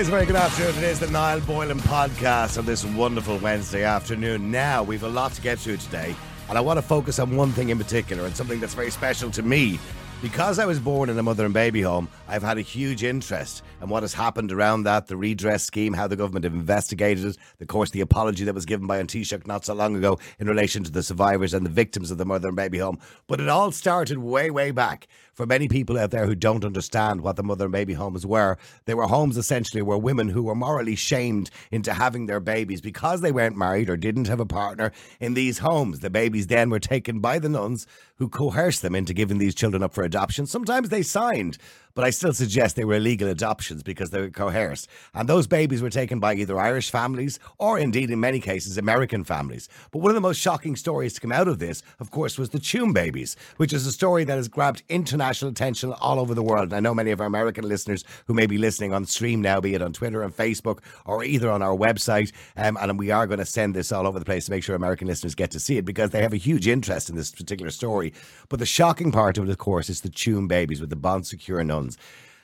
is very good afternoon. It is the Niall Boylan podcast on this wonderful Wednesday afternoon. Now, we've a lot to get to today, and I want to focus on one thing in particular and something that's very special to me. Because I was born in a mother and baby home, I've had a huge interest in what has happened around that, the redress scheme, how the government have investigated it, of course, the apology that was given by An Taoiseach not so long ago in relation to the survivors and the victims of the mother and baby home. But it all started way, way back for many people out there who don't understand what the mother and baby homes were. They were homes essentially where women who were morally shamed into having their babies because they weren't married or didn't have a partner in these homes. The babies then were taken by the nuns who coerced them into giving these children up for adoption. Sometimes they signed but I still suggest they were illegal adoptions because they were coerced. And those babies were taken by either Irish families or indeed, in many cases, American families. But one of the most shocking stories to come out of this, of course, was the Tuam babies, which is a story that has grabbed international attention all over the world. And I know many of our American listeners who may be listening on stream now, be it on Twitter and Facebook or either on our website. Um, and we are going to send this all over the place to make sure American listeners get to see it because they have a huge interest in this particular story. But the shocking part of it, of course, is the Tuam babies with the Bon Secours nuns.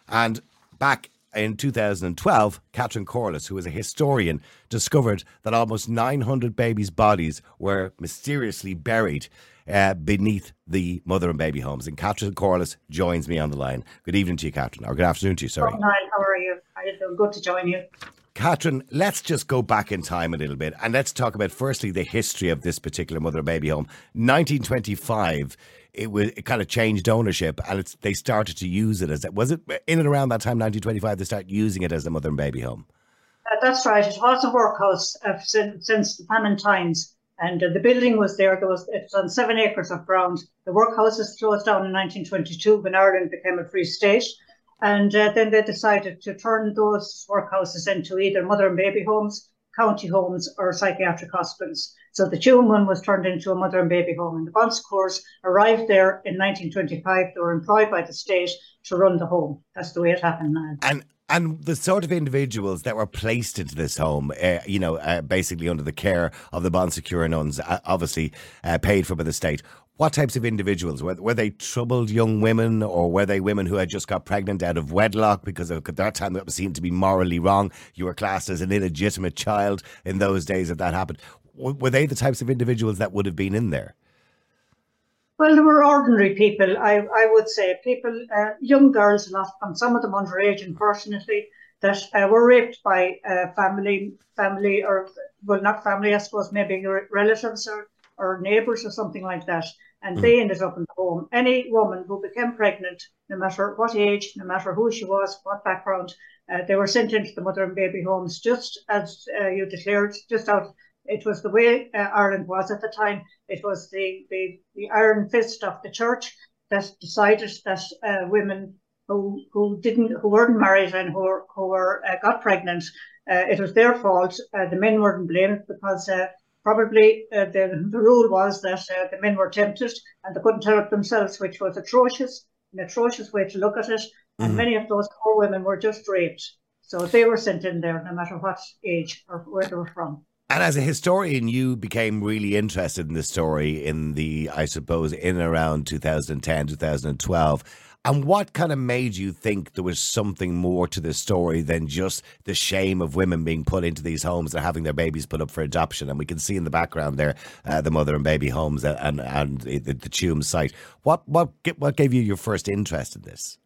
And back in 2012, Catherine Corless, who is a historian, discovered that almost 900 babies' bodies were mysteriously buried uh, beneath the mother and baby homes. And Catherine Corless joins me on the line. Good evening to you, Catherine, or good afternoon to you, sorry. Oh, Niall, how are you? I feel good to join you. Catherine, let's just go back in time a little bit and let's talk about firstly the history of this particular mother and baby home. 1925 it was it kind of changed ownership and it's they started to use it as was it in and around that time 1925 they started using it as a mother and baby home? Uh, that's right. It was a workhouse uh, since, since the famine times and uh, the building was there there was it's on seven acres of ground. The workhouse was closed down in 1922 when ireland became a free state and uh, then they decided to turn those workhouses into either mother and baby homes county homes or psychiatric hospitals so the Tuam one was turned into a mother and baby home, and the Bon Secours arrived there in 1925. They were employed by the state to run the home. That's the way it happened now. And and the sort of individuals that were placed into this home, uh, you know, uh, basically under the care of the Bon Secours nuns, uh, obviously uh, paid for by the state. What types of individuals were, were they? Troubled young women, or were they women who had just got pregnant out of wedlock because at that time that seen to be morally wrong? You were classed as an illegitimate child in those days if that happened were they the types of individuals that would have been in there? Well, they were ordinary people, I, I would say. People, uh, young girls, and some of them underage, unfortunately, that uh, were raped by uh, family, family, or well, not family, I suppose, maybe relatives or, or neighbours or something like that. And mm. they ended up in the home. Any woman who became pregnant, no matter what age, no matter who she was, what background, uh, they were sent into the mother and baby homes, just as uh, you declared, just out it was the way uh, Ireland was at the time. It was the, the, the iron fist of the church that decided that uh, women who who didn't who weren't married and who who were uh, got pregnant, uh, it was their fault. Uh, the men weren't blamed because uh, probably the the rule was that the men were tempted and they couldn't help themselves, which was atrocious, an atrocious way to look at it. Mm-hmm. And many of those poor women were just raped, so they were sent in there, no matter what age or where they were from. And as a historian, you became really interested in this story in the, I suppose, in around 2010, 2012. And what kind of made you think there was something more to this story than just the shame of women being put into these homes and having their babies put up for adoption? And we can see in the background there uh, the mother and baby homes and and the, the site. What what what gave you your first interest in this?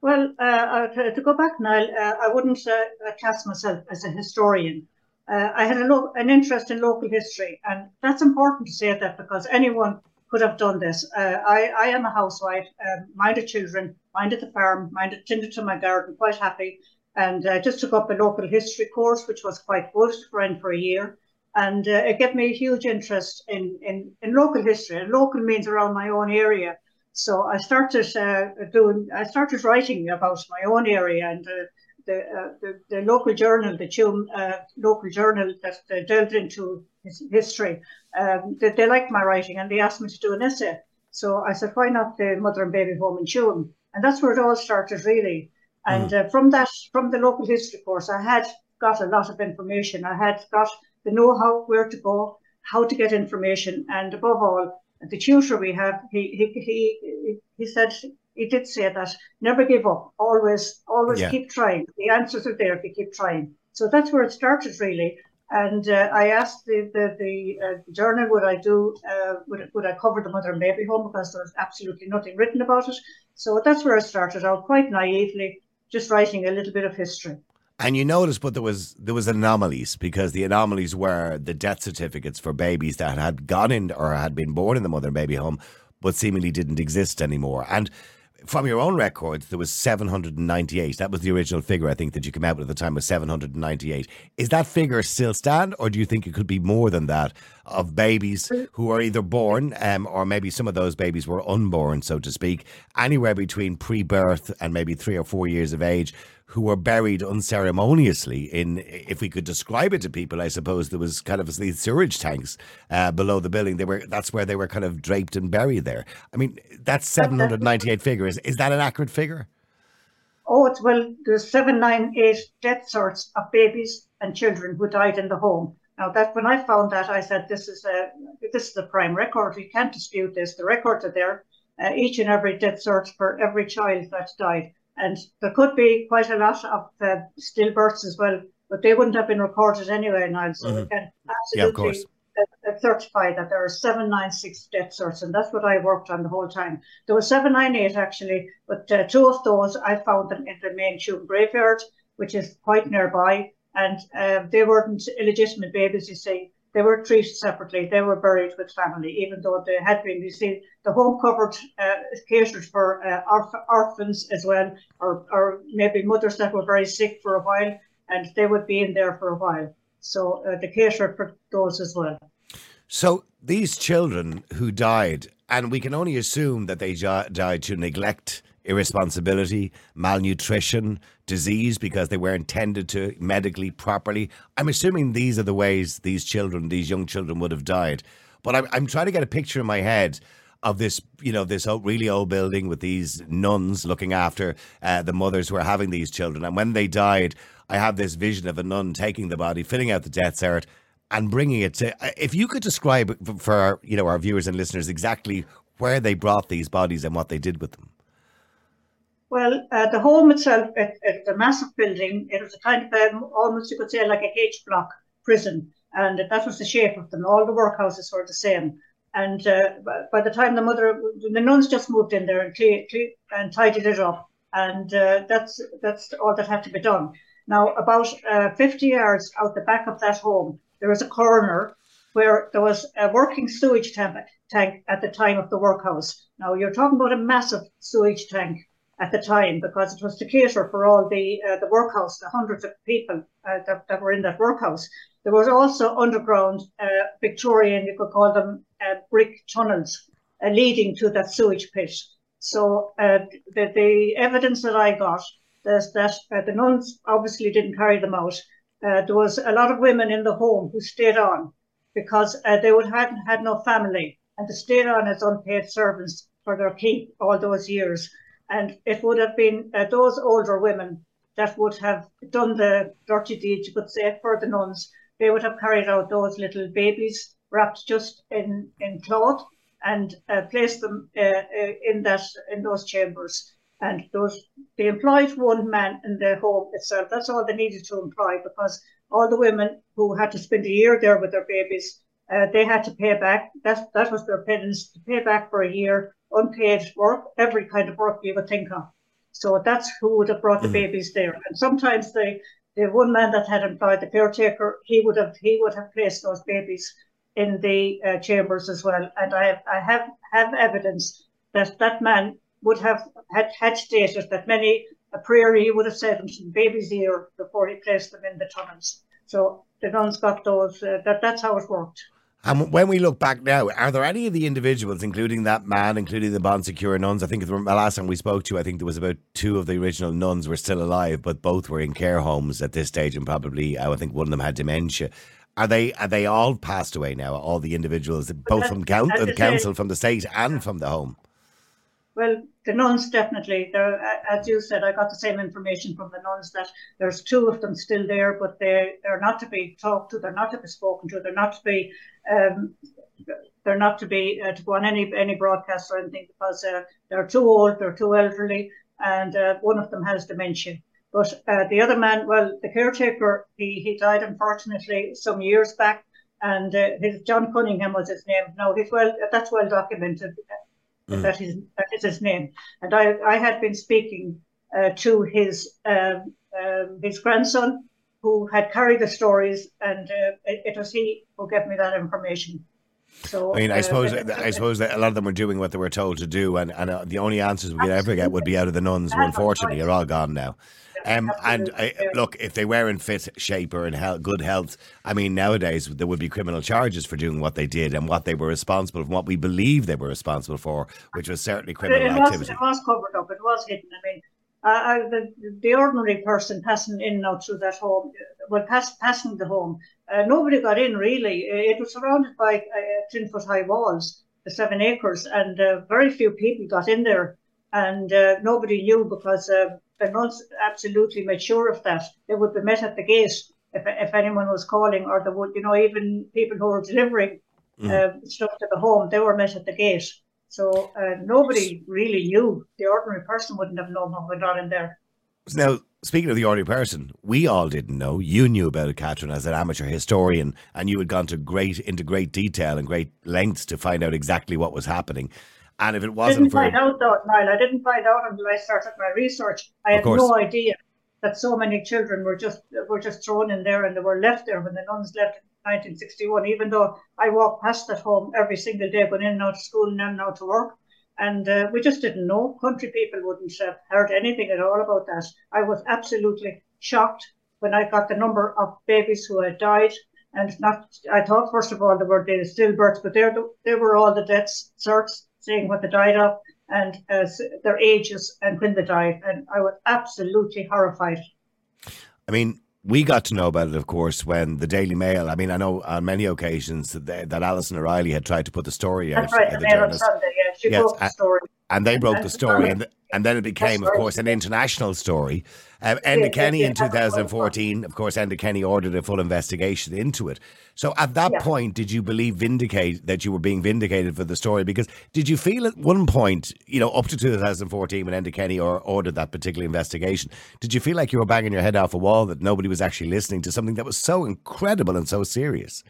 Well, uh, uh to, go back, Niall, uh, I wouldn't uh, class myself as a historian uh, I had lo- an interest in local history, and that's important to say that because anyone could have done this. Uh, I, I am a housewife, um, minded children, minded the farm, minded tended to my garden, quite happy, and I uh, just took up a local history course, which was quite good, ran for a year, and uh, it gave me a huge interest in, in, in local history. And local means around my own area. So I started uh, doing, I started writing about my own area and uh, the, uh, the, the, local journal, the Tuam uh, local journal that uh, delved into his history, um, they, they, liked my writing and they asked me to do an essay. So I said, why not the mother and baby home in Tuam? And that's where it all started, really. And mm. uh, from that, from the local history course, I had got a lot of information. I had got the know-how, where to go, how to get information, and above all, the tutor we have, he he he, he said he did say that never give up, always, always yeah. keep trying. The answers are there if you keep trying. So that's where it started really. And uh, I asked the the, the uh, journal would I do uh, would would I cover the mother and baby home because there was absolutely nothing written about it. So that's where I started out quite naively, just writing a little bit of history. And you notice, but there was there was anomalies because the anomalies were the death certificates for babies that had gone in or had been born in the mother and baby home, but seemingly didn't exist anymore. And from your own records, there was 798. That was the original figure, I think, that you came out with at the time was 798. Is that figure still stand, or do you think it could be more than that of babies who are either born, um, or maybe some of those babies were unborn, so to speak, anywhere between pre-birth and maybe three or four years of age, who were buried unceremoniously in, if we could describe it to people, I suppose there was kind of these sewage tanks uh, below the building. They were that's where they were kind of draped and buried there. I mean, that's 798 figures. Is that an accurate figure? Oh, it's well, there's 798 death certs of babies and children who died in the home. Now that when I found that, I said, this is a this is a prime record. We can't dispute this. The records are there. Uh, each and every death cert for every child that died. And there could be quite a lot of uh, stillbirths as well, but they wouldn't have been recorded anyway, Niall. So mm-hmm. we can absolutely yeah, certify that there are 796 death certs, and that's what I worked on the whole time. There were 798 actually, but uh, two of those I found them in the main Tuam graveyard, which is quite nearby, and uh, they weren't illegitimate babies, you see they were treated separately. They were buried with family, even though they had been. You see, the home covered uh, catered for uh, orph- orphans as well, or, or maybe mothers that were very sick for a while, and they would be in there for a while. So uh, they catered for those as well. So these children who died, and we can only assume that they died to neglect irresponsibility, malnutrition, disease because they weren't tended to medically properly. I'm assuming these are the ways these children, these young children, would have died. But I'm, I'm trying to get a picture in my head of this, you know, this old, really old building with these nuns looking after uh, the mothers who are having these children. And when they died, I have this vision of a nun taking the body, filling out the death cert, and bringing it to. Uh, if you could describe for our, you know, our viewers and listeners exactly where they brought these bodies and what they did with them. Well, uh, the home itself, it, it's a massive building. It was a kind of um, almost you could say like a H block prison, and that was the shape of them. All the workhouses were the same. And uh, by the time the mother, the nuns just moved in there and, and tidied it up, and uh, that's that's all that had to be done. Now, about uh, 50 yards out the back of that home, there was a corner where there was a working sewage tank at the time of the workhouse. Now, you're talking about a massive sewage tank at the time because it was to cater for all the uh, the workhouse, the hundreds of people uh, that, that were in that workhouse. There was also underground uh, Victorian, you could call them uh, brick tunnels uh, leading to that sewage pit. So uh, the, the evidence that I got is that the nuns obviously didn't carry them out. there was a lot of women in the home who stayed on because they would have had no family and they stayed on as unpaid servants for their keep all those years. And it would have been uh, those older women that would have done the dirty deeds, you could say, for the nuns. They would have carried out those little babies wrapped just in, in cloth and uh, placed them uh, uh in that in those chambers. And those they employed one man in the home itself. That's all they needed to employ because all the women who had to spend a year there with their babies, uh, they had to pay back. That that was their penance to pay back for a year unpaid work, every kind of work you would think of. So that's who would have brought the mm. babies there. And sometimes the the one man that had employed the caretaker, he would have he would have placed those babies in the uh, chambers as well. And I have I have have evidence that that man would have had had stated that many a prayer he would have said into the baby's ear before he placed them in the tunnels. So the nuns got those. Uh, that that's how it worked. And when we look back now, are there any of the individuals, including that man, including the Bon Secours nuns? I think the last time we spoke to, I think there was about two of the original nuns were still alive, but both were in care homes at this stage, and probably uh, I think one of them had dementia. Are they are they all passed away now? All the individuals, both from count, uh, the council, from the state, and from the home. Well, the nuns definitely. There, as you said, I got the same information from the nuns that there's two of them still there, but they they're not to be talked to. They're not to be spoken to. They're not to be um, they're not to be uh, to go on any any broadcast or anything because uh, they're too old, they're too elderly, and uh, one of them has dementia. But uh, the other man, well, the caretaker, he, he died unfortunately some years back, and uh, his John Cunningham was his name. Now he's well, that's well documented. Mm. That is that is his name. And I I had been speaking uh, to his um, um, his grandson, who had carried the stories, and uh, it, it was he who gave me that information. So, I mean, I uh, suppose I suppose that a lot of them were doing what they were told to do, and, and uh, the only answers we could ever get would be out of the nuns, who unfortunately are all gone now. Um, and I, look, if they were in fit shape or in good health, I mean, nowadays there would be criminal charges for doing what they did and what they were responsible for, what we believe they were responsible for, which was certainly criminal it, it activity. Was, it was covered up. It was hidden. I mean, uh, the, the ordinary person passing in and out through that home, well, pass, passing the home, uh, nobody got in really. It was surrounded by uh, 10 foot high walls, the seven acres, and uh, very few people got in there. And uh, nobody knew because uh, the nuns absolutely made sure of that. They would be met at the gate if, if anyone was calling, or they would, you know, even people who were delivering mm. stuff to the home, they were met at the gate. So uh, nobody really knew. The ordinary person wouldn't have known what went on in there. Now, speaking of the ordinary person, we all didn't know. You knew about it, Catherine, as an amateur historian, and you had gone to great into great detail and great lengths to find out exactly what was happening. And if it wasn't didn't for find out though, Niall, I didn't find out until I started my research. I had no idea that so many children were just were just thrown in there and they were left there when the nuns left in 1961, even though I walked past that home every single day, going in and out to school and in and out to work. And uh, we just didn't know. Country people wouldn't have heard anything at all about that. I was absolutely shocked when I got the number of babies who had died. And not, I thought first of all they were the stillbirths, but there they were all the deaths, certs saying what they died of and uh, their ages and when they died. And I was absolutely horrified. I mean, we got to know about it, of course, when the Daily Mail. I mean, I know on many occasions that, they, that Alison O'Reilly had tried to put the story out. That's right, the, the Mail on Sunday. Yeah, she yes, broke the story and they broke the story, and and then it became, of course, an international story. Um, Enda Kenny in 2014, of course, Enda Kenny ordered a full investigation into it. So at that yeah. point, did you believe vindicate that you were being vindicated for the story? Because did you feel at one point, you know, up to 2014 when Enda Kenny or, ordered that particular investigation, did you feel like you were banging your head off a wall that nobody was actually listening to something that was so incredible and so serious?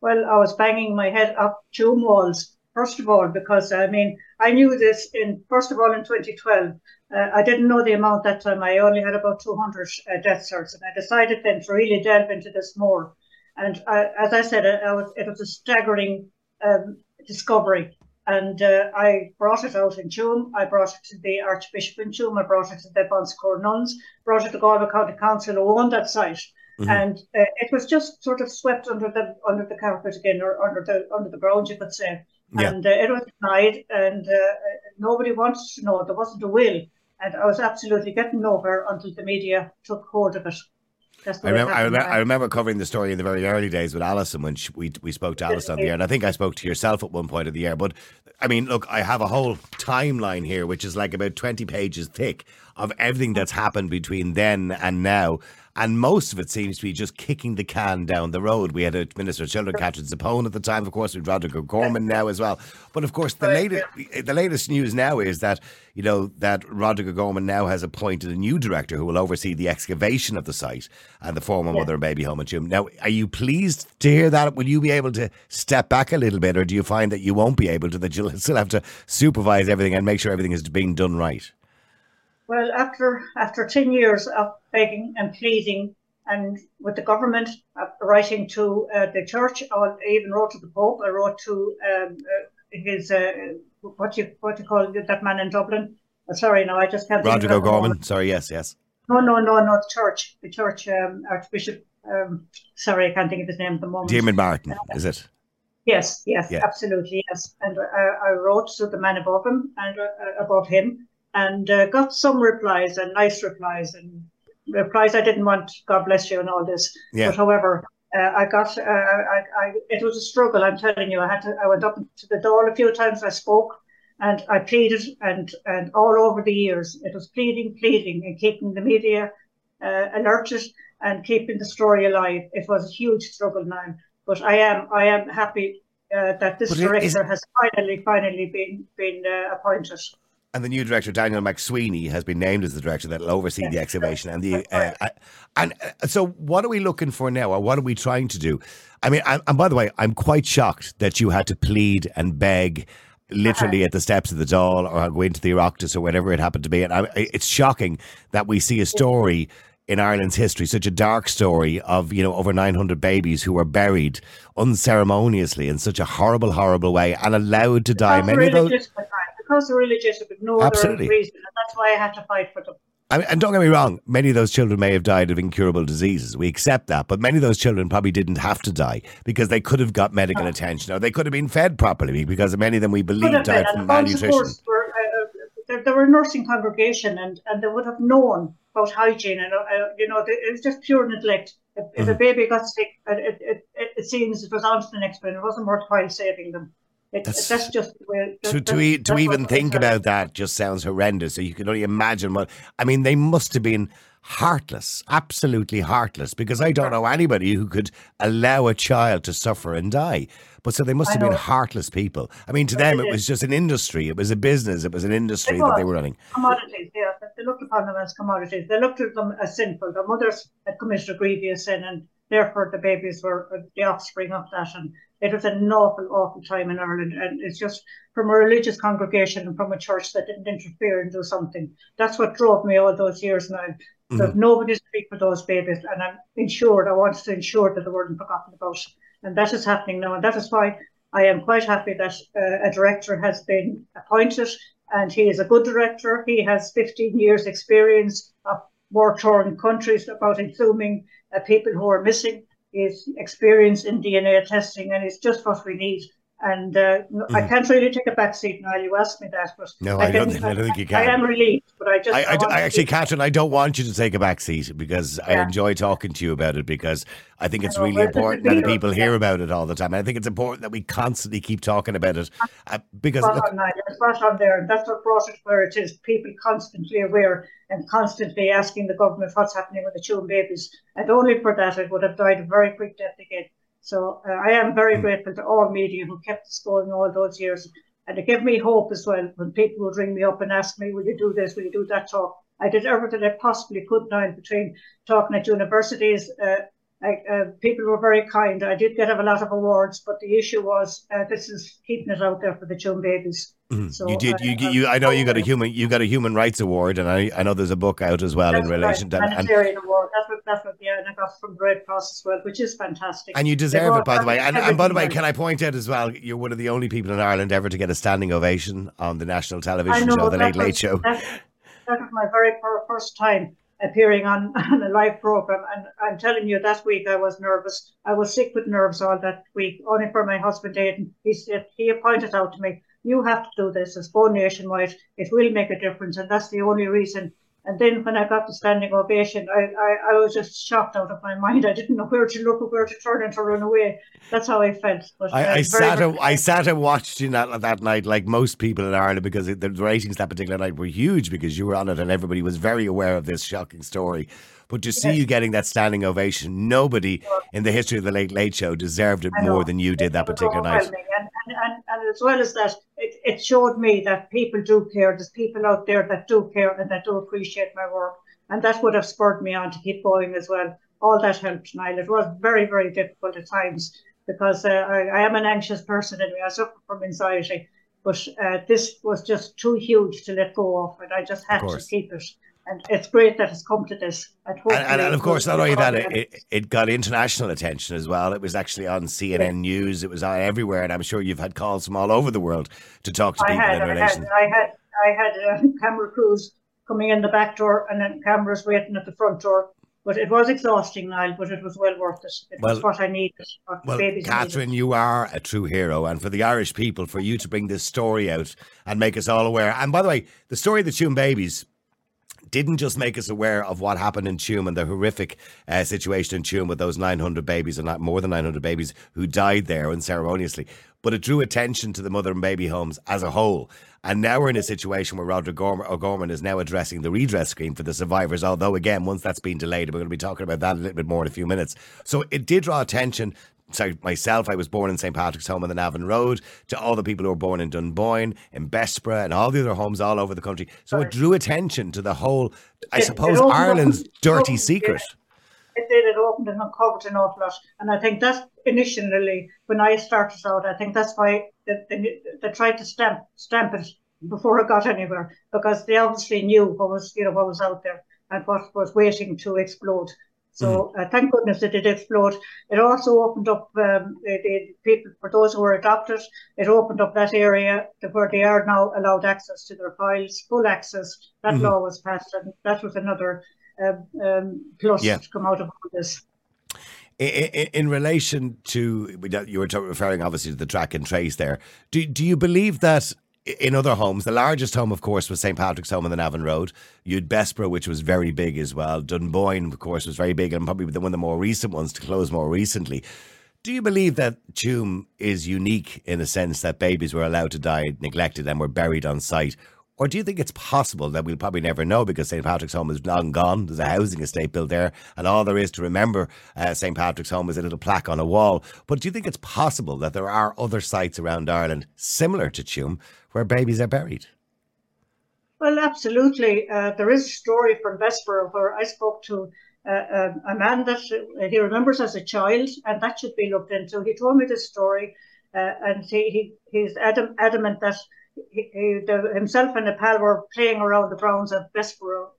Well, I was banging my head up two walls first of all, because I mean, I knew this in, first of all, in 2012. Uh, I didn't know the amount that time. I only had about 200 uh, death certs, and I decided then to really delve into this more. And I, as I said, I, I was, it was a staggering um, discovery. And uh, I brought it out in Tuam. I brought it to the Archbishop in Tuam. I brought it to the Bon Secours nuns. Brought it to Galway County Council who owned that site. Mm-hmm. And uh, it was just sort of swept under the under the carpet again, or under the under the ground, you could say. Yeah. And uh, it was denied, and uh, nobody wanted to know. There wasn't a will. And I was absolutely getting over until the media took hold of it. I remember, I remember, I, remember, covering the story in the very early days with Alison when she, we we spoke to Alison on the air, and I think I spoke to yourself at one point of the air. But I mean, look, I have a whole timeline here, which is like about twenty pages thick of everything that's happened between then and now. And most of it seems to be just kicking the can down the road. We had a Minister of Children, Catherine Zappone, at the time, of course, with Roderick O'Gorman now as well. But of course, the latest the latest news now is that you know that Roderick O'Gorman now has appointed a new director who will oversee the excavation of the site and the former yeah. mother and baby home at Tuam. Now, are you pleased to hear that? Will you be able to step back a little bit, or do you find that you won't be able to? That you'll still have to supervise everything and make sure everything is being done right. Well, after after ten years of begging and pleading, and with the government uh, writing to uh, the church, I even wrote to the Pope. I wrote to um, uh, his uh, what you what you call that man in Dublin. Uh, sorry, no, I just can't. Roger O'Gorman. Sorry, yes, yes. No, no, no, no. The church, the church um, Archbishop. Um, sorry, I can't think of his name at the moment. Diarmuid Martin, is it? Yes, yes, yeah. absolutely, yes. And I wrote to the man above him and above him and uh, got some replies and nice replies and replies I didn't want. God bless you and all this. Yeah. But however, uh, I got uh, I, I it was a struggle. I'm telling you. I had to. I went up to the door a few times. I spoke and I pleaded and and all over the years it was pleading, pleading, and keeping the media uh, alerted and keeping the story alive. It was a huge struggle now, but I am I am happy uh, that this But director has finally, finally been been uh, appointed. And the new director, Daniel MacSweeney, has been named as the director that will oversee the excavation. And the uh, and uh, so, what are we looking for now, or what are we trying to do? I mean, and, and by the way, I'm quite shocked that you had to plead and beg, literally at the steps of the Dáil, or go into the Oireachtas, or whatever it happened to be. And I, it's shocking that we see a story in Ireland's history, such a dark story of you know over 900 babies who were buried unceremoniously in such a horrible, horrible way and allowed to die. Many of those. Because they're illegitimate, no Absolutely. other reason, and that's why I had to fight for them. I mean, and don't get me wrong, many of those children may have died of incurable diseases. We accept that. But many of those children probably didn't have to die because they could have got medical attention or they could have been fed properly because many of them we believe been, died and from the of malnutrition. were, uh, uh, they, they were a nursing congregation, and, and they would have known about hygiene, and uh, you know, it was just pure neglect. If, if Mm-hmm. a baby got sick, it, it, it, it, it seems it was on to the next one. It wasn't worthwhile saving them. It, That's- that's, just the way. To, that- to, e- to what even think about that just sounds horrendous. So you can only imagine what. I mean, they must have been heartless, absolutely heartless, because I don't know anybody who could allow a child to suffer and die. But so they must have been heartless people. I mean, to them, it was just an industry, it was a business, it was an industry It that they were running. commodities, yeah. They- They looked upon them as commodities. They looked at them as sinful. The mothers had committed a grievous sin, and therefore the babies were uh, the offspring of that. And it was an awful, awful time in Ireland. And it's just from a religious congregation and from a church that didn't interfere and do something. That's what drove me all those years now. There's nobody to speak for those babies, and I'm ensured. I wanted to ensure that they weren't forgotten about, and that is happening now. And that is why I am quite happy that uh, a director has been appointed, and he is a good director. He has 15 years' experience of war-torn countries about exhuming uh, people who are missing. His experience in DNA testing, and it's just what we need. And uh, I can't really take a back seat now. You asked me that, but No, I don't think- I don't think you can. I am relieved, but I just I, I, I actually, Catherine, I don't want you to take a back seat because I enjoy talking to you about it because I think it's know, really well, this is important that people hear yeah. about it all the time. And I think it's important that we constantly keep talking about it uh, because spot look, on, Nigel, spot on there. That's what brought it where it is. People constantly aware and constantly asking the government what's happening with the children babies. And only for that, it would have died a very quick death again. So uh, I am Hmm. very grateful to all media who kept us going all those years. And it gave me hope as well when people would ring me up and ask me, will you do this, will you do that talk? I did everything I possibly could now in between talking at universities. Uh, I, uh, people were very kind. I did get a lot of awards, but the issue was uh, this is keeping it out there for the children babies. So, you did. uh, You, I'm you, I know you got a human, you got a human rights award, and I, I know there's a book out as well in relation right, to that. And, humanitarian award. That's what, that's what, yeah, and I got from Red Cross as well, which is fantastic. and you deserve it, by the way. And, and by the way, can I point out as well, you're one of the only people in Ireland ever to get a standing ovation on the national television know show, The Late was- Late Show. That, that was my very first time appearing on, on a live program, and I'm telling you, that week I was nervous. I was sick with nerves all that week, only for my husband Aidan. He said he pointed out to me, "You have to do this. It's going nationwide. It will make a difference, and that's the only reason." And then when I got the standing ovation, I, I, I was just shocked out of my mind. I didn't know where to look or where to turn and to run away. That's how I felt. But, uh, I, I very, sat very and, I sat and watched you that that night, like most people in Ireland, because the ratings that particular night were huge because you were on it and everybody was very aware of this shocking story. But to see Yes. you getting that standing ovation, nobody in the history of the Late Late Show deserved it more than you did that particular night. And, and, and, and as well as that, it, it showed me that people do care. There's people out there that do care and that do appreciate my work. And that would have spurred me on to keep going as well. All that helped, Niall. It was very, very difficult at times because uh, I, I am an anxious person anyway. I suffer from anxiety. But uh, this was just too huge to let go of. And I just had to keep it. And it's great that it's come to this. And, And, and, and of course, not only that, it, it, got international attention as well. It was actually on CNN News. It was on everywhere, and I'm sure you've had calls from all over the world to talk to I people had, in I relation. had, I had, I had uh, camera crews coming in the back door and then cameras waiting at the front door. But it was exhausting, Niall, but it was well worth it. It Well- was what I needed, what Well, Catherine, you are a true hero, and for the Irish people, for you to bring this story out and make us all aware. And by the way, the story of the Tuam babies didn't just make us aware of what happened in Tuam and the horrific uh, situation in Tuam with those 900 babies, and not more than 900 babies who died there unceremoniously, but it drew attention to the mother and baby homes as a whole. And now we're in a situation where Roderick Gorm- O'Gorman is now addressing the redress scheme for the survivors. Although, again, once that's been delayed, we're going to be talking about that a little bit more in a few minutes. So it did draw attention sorry, myself, I was born in St. Patrick's Home on the Navan Road, to all the people who were born in Dunboyne, in Bessborough, and all the other homes all over the country. So it drew attention to the whole, I It- suppose, it opened up- Ireland's dirty secret. It did. It opened and uncovered an awful lot, and I think that's initially when I started out. I think that's why they, they, they tried to stamp stamp it before it got anywhere because they obviously knew what was you know what was out there and what was waiting to explode. So uh, thank goodness that it did explode. It also opened up um, the, the people for those who were adopted. It opened up that area where they are now allowed access to their files, full access. That Mhm. law was passed, and that was another um, um, plus Yeah. to come out of all this. In, in, in relation to, you were referring obviously to the track and trace there. Do, do you believe that in other homes, the largest home, of course, was St. Patrick's Home on the Navan Road. You had Bessborough, which was very big as well. Dunboyne, of course, was very big and probably one of the more recent ones to close more recently. Do you believe that Tuam is unique in the sense that babies were allowed to die neglected and were buried on site? Or do you think it's possible that we'll probably never know because St. Patrick's Home is long gone? There's a housing estate built there, and all there is to remember uh, St. Patrick's Home is a little plaque on a wall. But do you think it's possible that there are other sites around Ireland similar to Tuam where babies are buried? Well, absolutely. Uh, there is a story from Bessborough where I spoke to uh, a, a man that uh, he remembers as a child, and that should be looked into. He told me this story, uh, and he, he he's adam, adamant that he, he, the, himself and a pal were playing around the grounds of Bessborough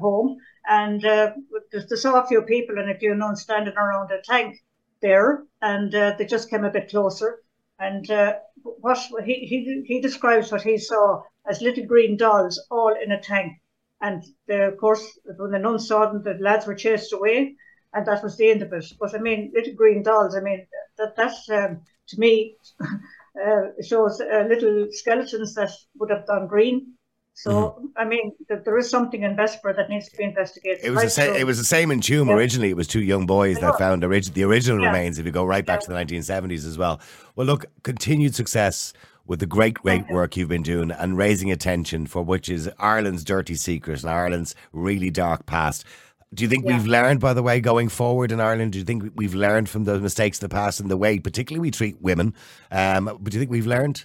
home, and uh, they saw a few people and a few nuns standing around a tank there, and uh, they just came a bit closer. And uh, what he, he he describes what he saw as little green dolls all in a tank. And the, of course, when the nuns saw them, the lads were chased away, and that was the end of it. But I mean, little green dolls. I mean, that that's um, to me uh, shows uh, little skeletons that would have gone green. So I mean, that there is something in Bessborough that needs to be investigated. It was the Right, same. so- It was the same in Tuam Yeah. originally. It was two young boys that found orig- the original Yeah. remains. If you go right back to the 1970s as well. Well, look, continued success with the great, great work you've been doing and raising attention for which is Ireland's dirty secret and Ireland's really dark past. Do you think Yeah. we've learned, by the way, going forward in Ireland? Do you think we've learned from the mistakes of the past and the way, particularly, we treat women? Um, but do you think we've learned?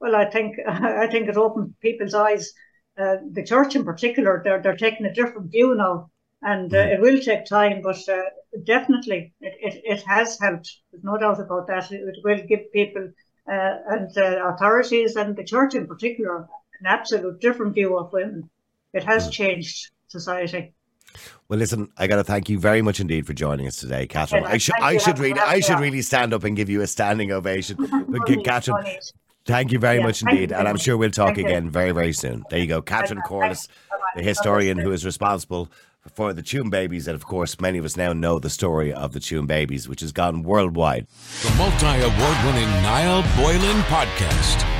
Well, I think I think it opened people's eyes. Uh, the church, in particular, they're they're taking a different view now, and uh, Mm. it will take time, but uh, definitely it, it, it has helped. There's no doubt about that. It, it will give people uh, and uh, authorities and the church, in particular, an absolute different view of women. It has Mm. changed society. Well, listen, I got to thank you very much indeed for joining us today, Catherine. Yeah, I should, I you. should really, I should have- really stand up and give you a standing ovation. But Funny, Catherine, funny. Thank you very Yeah, much indeed. And I'm sure we'll talk Thank you. again very, very soon. There you go. Catherine Thank- Corless, the historian who is responsible for the Tuam Babies. And of course, many of us now know the story of the Tuam Babies, which has gone worldwide. The multi award winning Niall Boylan podcast.